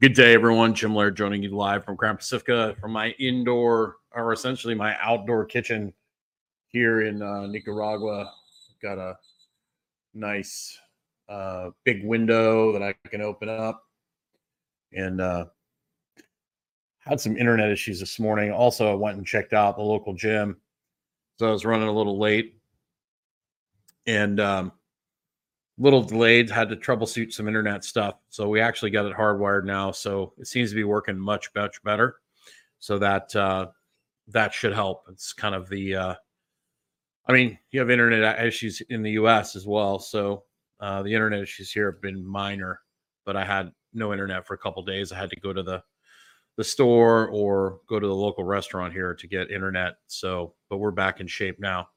Good day, everyone. Jim Laird joining you live from Gran Pacifica from my indoor, or essentially my outdoor kitchen here in uh, Nicaragua. Got a nice uh, big window that I can open up, and uh, had some internet issues this morning. Also, I went and checked out the local gym, so I was running a little late, and um, little delayed. Had to troubleshoot some internet stuff, so we actually got it hardwired now. So it seems to be working much much better. So that uh, that should help. It's kind of the uh, I mean, you have internet issues in the U.S. as well, so uh, the internet issues here have been minor. But I had no internet for a couple days. I had to go to the the store or go to the local restaurant here to get internet. So, but we're back in shape now.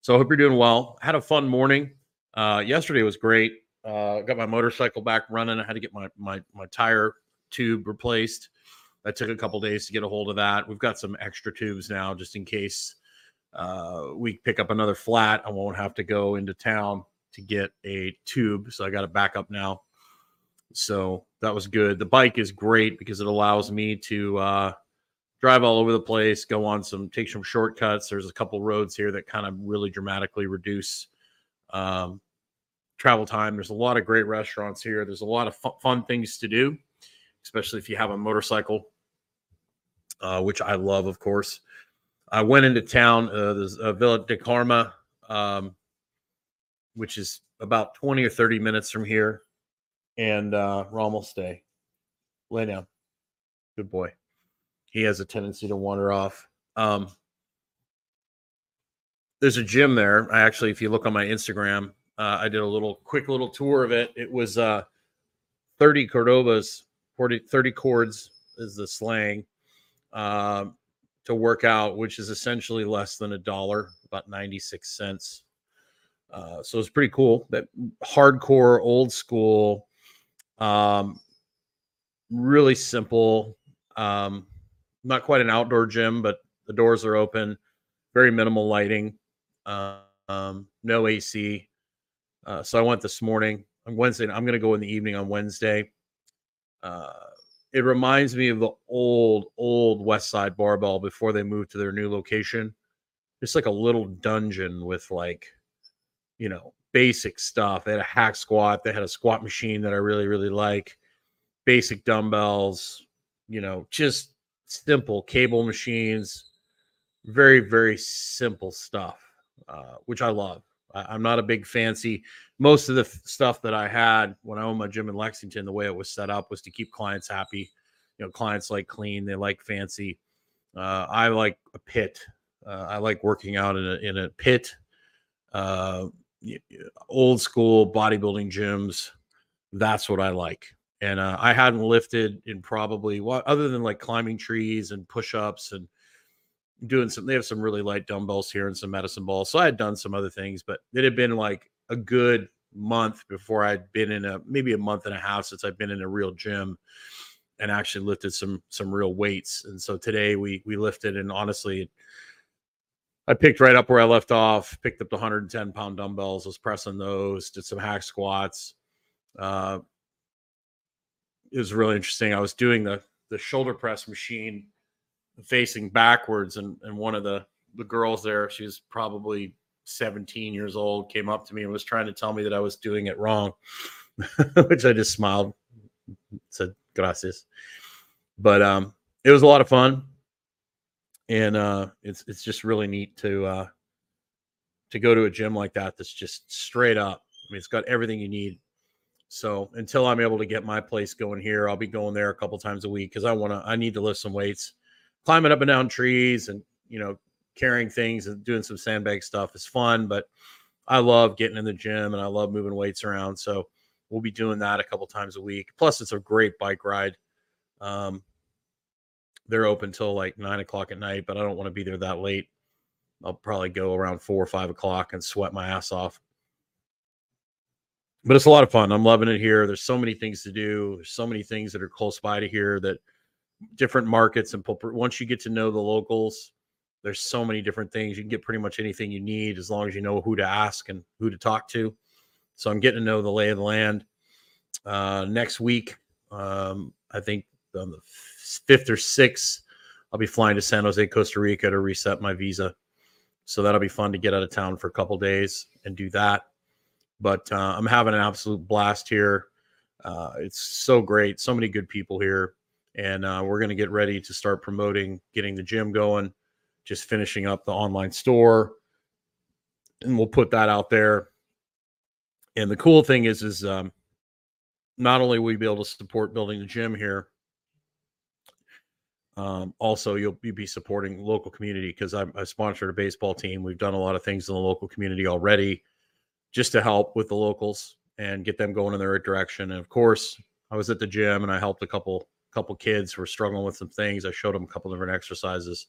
So I hope you're doing well. Had a fun morning. Uh, yesterday was great. Uh, got my motorcycle back running. I had to get my my my tire tube replaced. That took a couple days to get a hold of that. We've got some extra tubes now, just in case uh, we pick up another flat. I won't have to go into town to get a tube. So I got a backup now. So that was good. The bike is great because it allows me to uh, drive all over the place, go on some, take some shortcuts. There's a couple roads here that kind of really dramatically reduce um, travel time. There's a lot of great restaurants here. There's a lot of fu- fun things to do, especially if you have a motorcycle, uh, which I love, of course. I went into town. Uh, there's a Villa El Carmen, um, which is about 20 or 30 minutes from here. And uh, Rommel stay. Lay down. Good boy. He has a tendency to wander off. Um, there's a gym there. I actually, if you look on my Instagram, uh, I did a little quick little tour of it. It was uh, 30 Cordobas, 40, 30 chords is the slang. Um, to work out, which is essentially less than a dollar, about 96 cents. Uh, so it's pretty cool. That hardcore, old school, um, really simple. Um, not quite an outdoor gym, but the doors are open, very minimal lighting, uh, um, no AC. Uh, so I went this morning on Wednesday. I'm going to go in the evening on Wednesday. Uh, it reminds me of the old old Westside Barbell before they moved to their new location just like a little dungeon with like you know basic stuff they had a hack squat they had a squat machine that i really really like basic dumbbells you know just simple cable machines very very simple stuff uh, which i love I, i'm not a big fancy most of the f- stuff that I had when I owned my gym in Lexington, the way it was set up was to keep clients happy. You know, clients like clean, they like fancy. Uh, I like a pit. Uh, I like working out in a in a pit. Uh, old school bodybuilding gyms. That's what I like. And uh, I hadn't lifted in probably what other than like climbing trees and push ups and doing some. They have some really light dumbbells here and some medicine balls. So I had done some other things, but it had been like a good month before I'd been in a maybe a month and a half since I've been in a real gym and actually lifted some some real weights. And so today we we lifted and honestly I picked right up where I left off, picked up the 110 pound dumbbells, was pressing those, did some hack squats. Uh it was really interesting. I was doing the the shoulder press machine facing backwards and and one of the the girls there, she was probably 17 years old came up to me and was trying to tell me that I was doing it wrong, which I just smiled, said gracias. But um, it was a lot of fun, and uh, it's it's just really neat to uh, to go to a gym like that. That's just straight up. I mean, it's got everything you need. So until I'm able to get my place going here, I'll be going there a couple times a week because I want to. I need to lift some weights, climbing up and down trees, and you know carrying things and doing some sandbag stuff is fun, but I love getting in the gym and I love moving weights around. So we'll be doing that a couple times a week. Plus, it's a great bike ride. Um, they're open till like nine o'clock at night, but I don't want to be there that late. I'll probably go around four or five o'clock and sweat my ass off. But it's a lot of fun. I'm loving it here. There's so many things to do. There's so many things that are close by to here that different markets and once you get to know the locals, there's so many different things. You can get pretty much anything you need as long as you know who to ask and who to talk to. So I'm getting to know the lay of the land. Uh, next week, Um, I think on the fifth or sixth, I'll be flying to San Jose, Costa Rica to reset my visa. So that'll be fun to get out of town for a couple days and do that. But uh, I'm having an absolute blast here. Uh, it's so great. So many good people here. And uh, we're going to get ready to start promoting, getting the gym going, just finishing up the online store. And we'll put that out there. And the cool thing is, is um, not only will you be able to support building the gym here, um, also you'll be, be supporting local community because I've, I've sponsored a baseball team. We've done a lot of things in the local community already just to help with the locals and get them going in the right direction. And of course, I was at the gym and I helped a couple couple kids who were struggling with some things. I showed them a couple different exercises.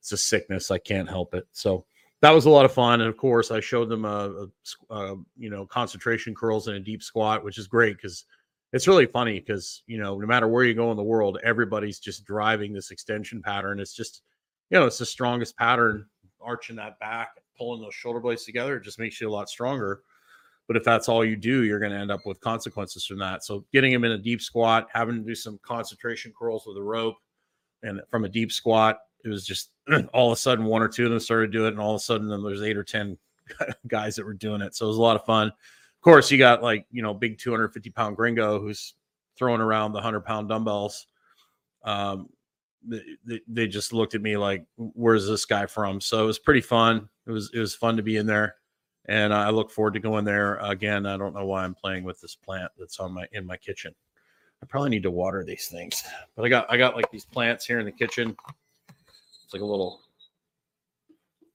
It's a sickness. I can't help it. So that was a lot of fun. And of course, I showed them a, a, a uh, you know concentration curls and a deep squat, which is great because it's really funny because you know no matter where you go in the world, everybody's just driving this extension pattern. It's just you know it's the strongest pattern, arching that back, pulling those shoulder blades together. It just makes you a lot stronger. But if that's all you do, you're going to end up with consequences from that. So getting him in a deep squat, having to do some concentration curls with a rope, and from a deep squat, it was just all of a sudden one or two of them started doing it, and all of a sudden then there's eight or ten guys that were doing it. So it was a lot of fun. Of course, you got like you know big 250 pound gringo who's throwing around the 100 pound dumbbells. Um, they, they just looked at me like, "Where's this guy from?" So it was pretty fun. It was it was fun to be in there and I look forward to going there again. I don't know why I'm playing with this plant that's on my in my kitchen. I probably need to water these things, but I got I got like these plants here in the kitchen. It's like a little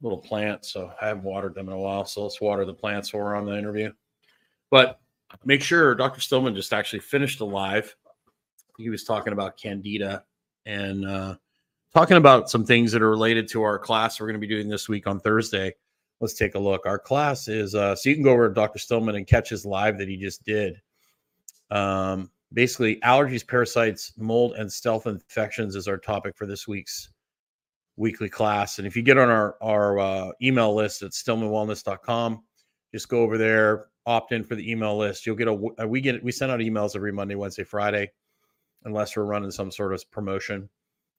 little plant, so I haven't watered them in a while. So let's water the plants while we're on the interview. But make sure Dr. Stillman just actually finished the live. He was talking about candida and uh, talking about some things that are related to our class we're going to be doing this week on Thursday let's take a look. Our class is uh, so you can go over to Dr. Stillman and catch his live that he just did. Um, basically, allergies, parasites, mold, and stealth infections is our topic for this week's weekly class. And if you get on our our uh, email list at stillmanwellness.com, just go over there, opt in for the email list. You'll get a we get we send out emails every Monday, Wednesday, Friday, unless we're running some sort of promotion.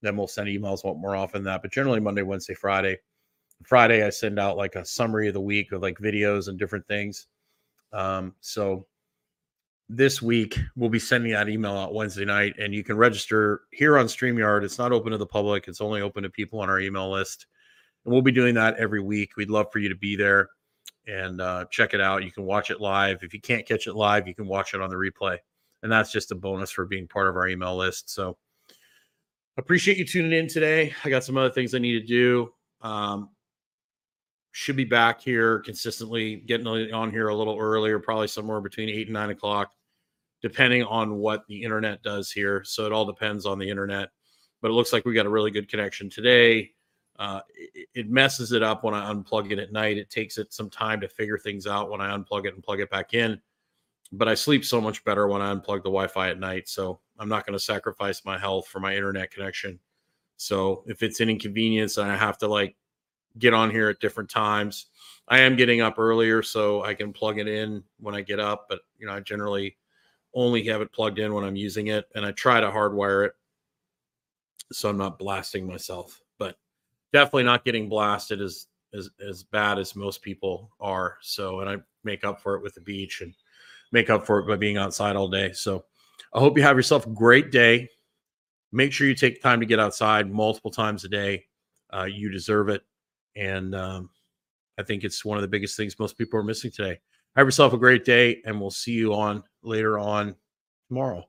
Then we'll send emails more often than that. But generally Monday, Wednesday, Friday Friday, I send out like a summary of the week with like videos and different things. Um, so this week we'll be sending that email out Wednesday night, and you can register here on StreamYard. It's not open to the public; it's only open to people on our email list. And we'll be doing that every week. We'd love for you to be there and uh, check it out. You can watch it live. If you can't catch it live, you can watch it on the replay, and that's just a bonus for being part of our email list. So appreciate you tuning in today. I got some other things I need to do. Um, should be back here consistently, getting on here a little earlier, probably somewhere between eight and nine o'clock, depending on what the internet does here. So it all depends on the internet. But it looks like we got a really good connection today. Uh, it, it, messes it up when I unplug it at night. It takes it some time to figure things out when I unplug it and plug it back in. But I sleep so much better when I unplug the Wi Fi at night. So I'm not going to sacrifice my health for my internet connection. So if it's an inconvenience and I have to like get on here at different times. I am getting up earlier so I can plug it in when I get up, but you know, I generally only have it plugged in when I'm using it and I try to hardwire it so I'm not blasting myself. But definitely not getting blasted as as as bad as most people are. So and I make up for it with the beach and make up for it by being outside all day. So I hope you have yourself a great day. Make sure you take time to get outside multiple times a day. Uh, you deserve it. And um, I think it's one of the biggest things most people are missing today. Have yourself a great day, and we'll see you on later on tomorrow.